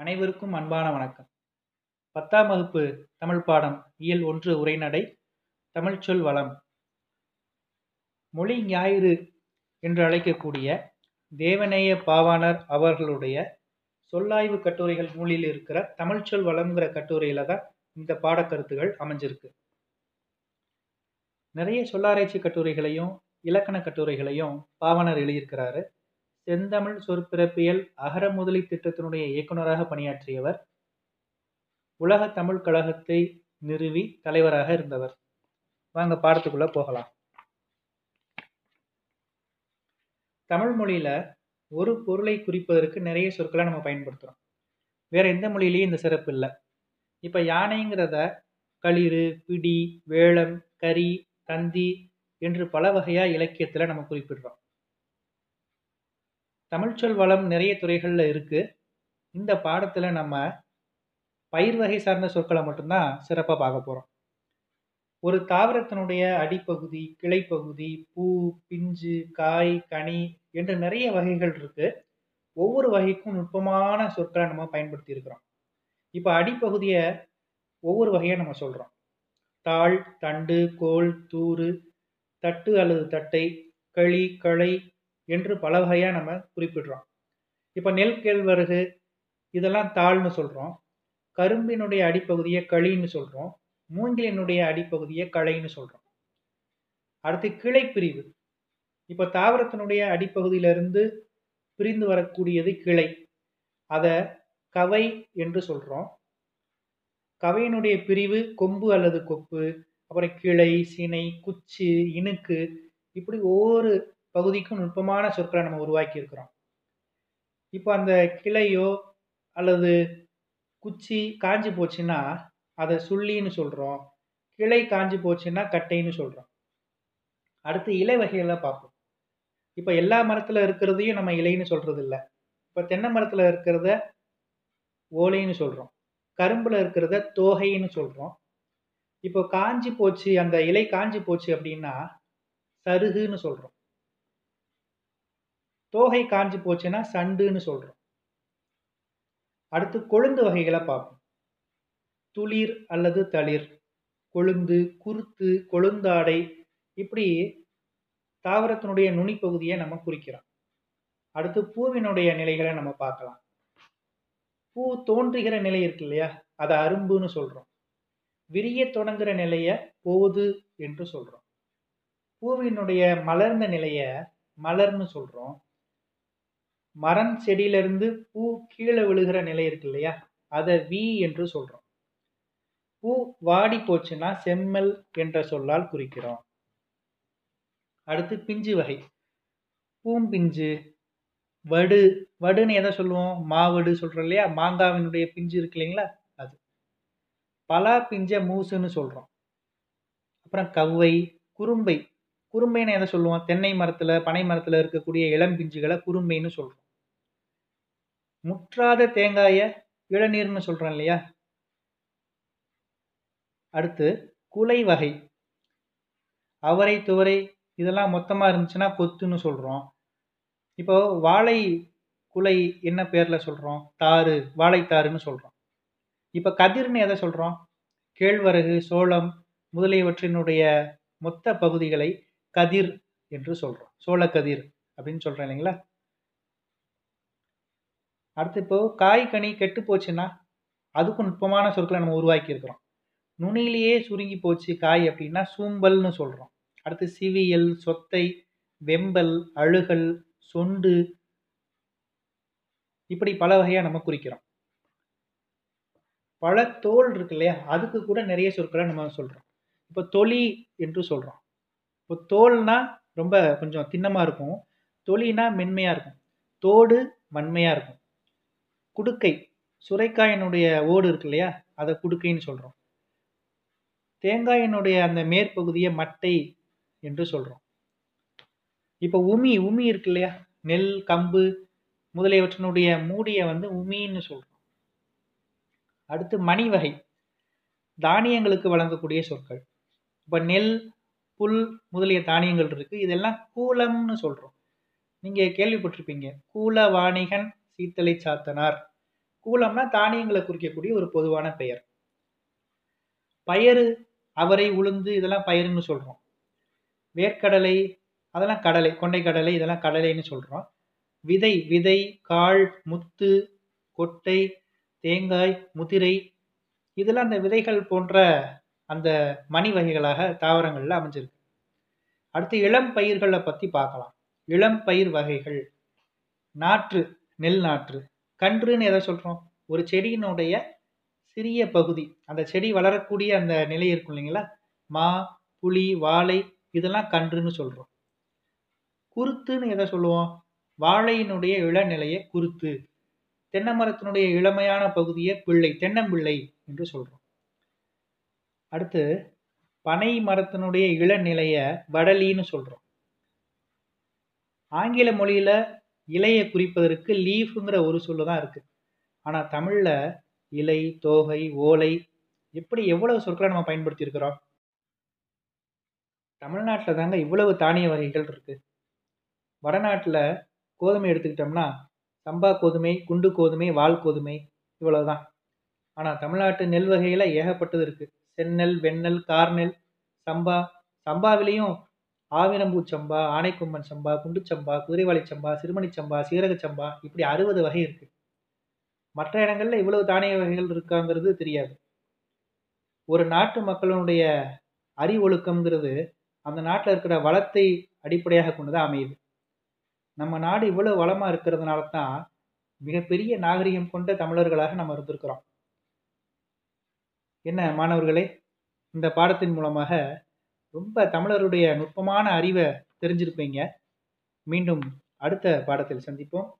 அனைவருக்கும் அன்பான வணக்கம். பத்தாம் வகுப்பு தமிழ் பாடம் இயல் ஒன்று உரைநடை தமிழ்ச்சொல் வளம். மொழி ஞாயிறு என்று அழைக்கக்கூடிய தேவநேய பாவாணர் அவர்களுடைய சொல்லாய்வு கட்டுரைகள் நூலில் இருக்கிற தமிழ்ச்சொல் வளம்ங்கிற கட்டுரையில தான் இந்த பாடக்கருத்துகள் அமைஞ்சிருக்கு. நிறைய சொல்லாராய்ச்சி கட்டுரைகளையும் இலக்கண கட்டுரைகளையும் பாவாணர் எழுதியிருக்கிறாரு. செந்தமிழ் சொற்பிறப்பியல் அகர முதலி திட்டத்தினுடைய இயக்குநராக பணியாற்றியவர். உலக தமிழ் கழகத்தை நிறுவி தலைவராக இருந்தவர். வாங்க பாடத்துக்குள்ள போகலாம். தமிழ் மொழியில ஒரு பொருளை குறிப்பதற்கு நிறைய சொற்களை நம்ம பயன்படுத்துகிறோம் வேற எந்த மொழியிலையும் இந்த சிறப்பு இல்லை. இப்போ யானைங்கிறத களிறு பிடி வேளம் கரி தந்தி என்று பல வகையா இலக்கியத்துல நம்ம குறிப்பிடுறோம். தமிழ்ச்சொல் வளம் நிறைய துறைகளில் இருக்குது இந்த பாடத்தில் நம்ம பயிர் வகை சார்ந்த சொற்களை மட்டும்தான் சிறப்பாக பார்க்க போகிறோம் ஒரு தாவரத்தினுடைய அடிப்பகுதி கிளைப்பகுதி பூ பிஞ்சு காய் கனி என்று நிறைய வகைகள் இருக்குது ஒவ்வொரு வகைக்கும் நுட்பமான சொற்களை நம்ம பயன்படுத்தி இருக்கிறோம். இப்போ அடிப்பகுதியை ஒவ்வொரு வகையாக நம்ம சொல்கிறோம் தாள் தண்டு கோல் தூறு தட்டு அல்லது தட்டை களி களை என்று பல வகையாக நம்ம குறிப்பிடுறோம். இப்போ நெல் கேழ்வரகு இதெல்லாம் தாள்னு சொல்கிறோம் கரும்பினுடைய அடிப்பகுதியை களின்னு சொல்கிறோம் மூங்கிலினுடைய அடிப்பகுதியை களைன்னு சொல்கிறோம் அடுத்து கிளை பிரிவு இப்போ தாவரத்தினுடைய அடிப்பகுதியிலிருந்து பிரிந்து வரக்கூடியது கிளை. அதை கவை என்று சொல்கிறோம் கவையினுடைய பிரிவு கொம்பு அல்லது கொப்பு அப்புறம் கிளை சினை குச்சி இணுக்கு இப்படி ஒவ்வொரு பகுதிக்கும் நுட்பமான சொற்களை நம்ம உருவாக்கி இருக்கிறோம் இப்போ அந்த கிளையோ அல்லது குச்சி காஞ்சி போச்சுன்னா அதை சுள்ளின்னு சொல்கிறோம் கிளை காஞ்சி போச்சுன்னா கட்டைன்னு சொல்கிறோம் அடுத்து இலை வகைகளை பார்ப்போம். இப்போ எல்லா மரத்தில் இருக்கிறதையும் நம்ம இலைன்னு சொல்கிறது இல்லை இப்போ தென்னை மரத்தில் இருக்கிறத ஓலைன்னு சொல்கிறோம் கரும்பில் இருக்கிறத தோகைன்னு சொல்கிறோம் இப்போ காஞ்சி போச்சு அந்த இலை காஞ்சி போச்சு அப்படின்னா சருகுன்னு சொல்கிறோம் தோகை காஞ்சி போச்சுன்னா சண்டுன்னு சொல்கிறோம் அடுத்து கொழுந்து வகைகளை பார்ப்போம். துளிர் அல்லது தளிர் கொழுந்து குருத்து கொழுந்தாடை இப்படி தாவரத்தினுடைய நுனிப்பகுதியை நம்ம குறிக்கிறோம். அடுத்து பூவினுடைய நிலைகளை நம்ம பார்க்கலாம். பூ தோன்றுகிற நிலை இருக்கு இல்லையா? அதை அரும்புன்னு சொல்கிறோம் விரிய தொடங்குற நிலையை போது என்று சொல்கிறோம் பூவினுடைய மலர்ந்த நிலையை மலர்னு சொல்கிறோம் மரம் செடியிலிருந்து பூ கீழே விழுகிற நிலை இருக்கு இல்லையா? அதை வி என்று சொல்றோம். பூ வாடி போச்சுன்னா செம்மல் என்ற சொல்லால் குறிக்கிறோம். அடுத்து பிஞ்சு வகை. பூம்பிஞ்சு வடு வடுன்னு எதை சொல்லுவோம்? மாவடு சொல்கிறோம் இல்லையா? மாங்காவினுடைய பிஞ்சு இருக்கு இல்லைங்களா? அது. பலா பிஞ்ச மூசுன்னு சொல்கிறோம் அப்புறம் கவ்வை குறும்பை குறும்பைன்னு எதை சொல்லுவோம்? தென்னை மரத்தில் பனை மரத்தில் இருக்கக்கூடிய இளம்பிஞ்சுகளை குறும்பைன்னு சொல்கிறோம் முற்றாத தேங்காயை இளநீர்னு சொல்கிறோம் இல்லையா? அடுத்து குலை வகை. அவரை துவரை இதெல்லாம் மொத்தமாக இருந்துச்சுன்னா கொத்துன்னு சொல்கிறோம் இப்போ வாழை குலை என்ன பேரில் சொல்கிறோம் தாறு வாழைத்தாருன்னு சொல்கிறோம் இப்போ கதிர்னு எதை சொல்கிறோம் கேழ்வரகு சோளம் முதலியவற்றினுடைய மொத்த பகுதிகளை கதிர் என்று சொல்றோம். சோளக்கதிர் அப்படின்னு சொல்றேன் இல்லைங்களா? அடுத்து இப்போ காய் கனி கெட்டு போச்சுன்னா அதுக்கும் நுட்பமான சொற்களை நம்ம உருவாக்கி இருக்கிறோம். நுனியிலேயே சுருங்கி போச்சு காய் அப்படின்னா சூம்பல்னு சொல்றோம். அடுத்து சிவியல் சொத்தை வெம்பல் அழுகல் சொண்டு இப்படி பல வகையாக நம்ம குறிக்கிறோம். பழத்தோல் இருக்கு இல்லையா? அதுக்கு கூட நிறைய சொற்களை நம்ம சொல்கிறோம் இப்போ தொலி என்று சொல்கிறோம் இப்போ தோல்னா ரொம்ப கொஞ்சம் திண்ணமாக இருக்கும். தொலினா மென்மையாக இருக்கும். தோடு வன்மையாக இருக்கும். குடுக்கை சுரைக்காயினுடைய ஓடு இருக்கு இல்லையா? அதை குடுக்கைன்னு சொல்கிறோம் தேங்காயினுடைய அந்த மேற்பகுதியை மட்டை என்று சொல்கிறோம் இப்போ உமி உமி இருக்கு இல்லையா? நெல் கம்பு முதலியவற்றினுடைய மூடியை வந்து உமின்னு சொல்கிறோம் அடுத்து மணி வகை தானியங்களுக்கு வழங்கக்கூடிய சொற்கள். இப்போ நெல் புல் முதலிய தானியங்கள் இருக்குது இதெல்லாம் கூலம்னு சொல்கிறோம் நீங்கள் கேள்விப்பட்டிருப்பீங்க. கூல வாணிகன் சீத்தலை சாத்தனார். கூலம்னா தானியங்களை குறிக்கக்கூடிய ஒரு பொதுவான பெயர். பயறு அவரை உளுந்து இதெல்லாம் பயிருன்னு சொல்கிறோம் வேர்க்கடலை அதெல்லாம் கடலை கொண்டை கடலை இதெல்லாம் கடலைன்னு சொல்கிறோம் விதை விதை காள் முத்து கொட்டை தேங்காய் முதிரை இதெல்லாம் அந்த விதைகள் போன்ற அந்த மணி வகைகளாக தாவரங்களில் அமைஞ்சிருக்கு. அடுத்து இளம் பயிர்களை பற்றி பார்க்கலாம். இளம் பயிர் வகைகள். நாற்று நெல் நாற்று. கன்றுன்னு எதை சொல்கிறோம் ஒரு செடியினுடைய சிறிய பகுதி. அந்த செடி வளரக்கூடிய அந்த நிலை இருக்கும் இல்லைங்களா? மா புளி வாழை இதெல்லாம் கன்றுன்னு சொல்கிறோம் குருத்துன்னு எதை சொல்லுவோம்? வாழையினுடைய இளநிலையை குருத்து. தென்னை மரத்தினுடைய இளமையான பகுதியை பிள்ளை தென்னம்பிள்ளை என்று சொல்கிறோம் அடுத்து பனை மரத்தினுடைய இளநிலையை வடலின்னு சொல்கிறோம் ஆங்கில மொழியில் இலையை குறிப்பதற்கு லீஃபுங்கிற ஒரு சொல்லு தான் இருக்குது ஆனால் தமிழில் இலை தோகை ஓலை எப்படி எவ்வளவு சொற்களை நம்ம பயன்படுத்தி இருக்கிறோம் தமிழ்நாட்டில் தாங்க இவ்வளவு தானிய வகைகள் இருக்குது வடநாட்டில் கோதுமை எடுத்துக்கிட்டோம்னா சம்பா கோதுமை குண்டு கோதுமை வால் கோதுமை இவ்வளவுதான். ஆனால் தமிழ்நாட்டு நெல் வகையில் ஏகப்பட்டது இருக்குது செந்நெல் வெண்ணெல் கார்நெல் சம்பா. சம்பாவிலையும் ஆவினம்பூ சம்பா ஆனைக்கொம்பன் சம்பா குண்டு சம்பா குதிரைவாளி சம்பா சிறுமணி சம்பா சீரக சம்பா இப்படி அறுபது வகை இருக்கு. மற்ற இடங்கள்ல இவ்வளவு தானிய வகைகள் இருக்காங்கிறது தெரியாது. ஒரு நாட்டு மக்களுடைய அறிவொழுக்கம்ங்கிறது அந்த நாட்டில் இருக்கிற வளத்தை அடிப்படையாக கொண்டுதான் அமையுது. நம்ம நாடு இவ்வளவு வளமா இருக்கிறதுனால தான் மிகப்பெரிய நாகரிகம் கொண்ட தமிழர்களாக நம்ம இருந்திருக்கிறோம். என்ன மாணவர்களே? இந்த பாடத்தின் மூலமாக ரொம்ப தமிழருடைய நுட்பமான அறிவை தெரிஞ்சிருப்பீங்க. மீண்டும் அடுத்த பாடத்தில் சந்திப்போம்.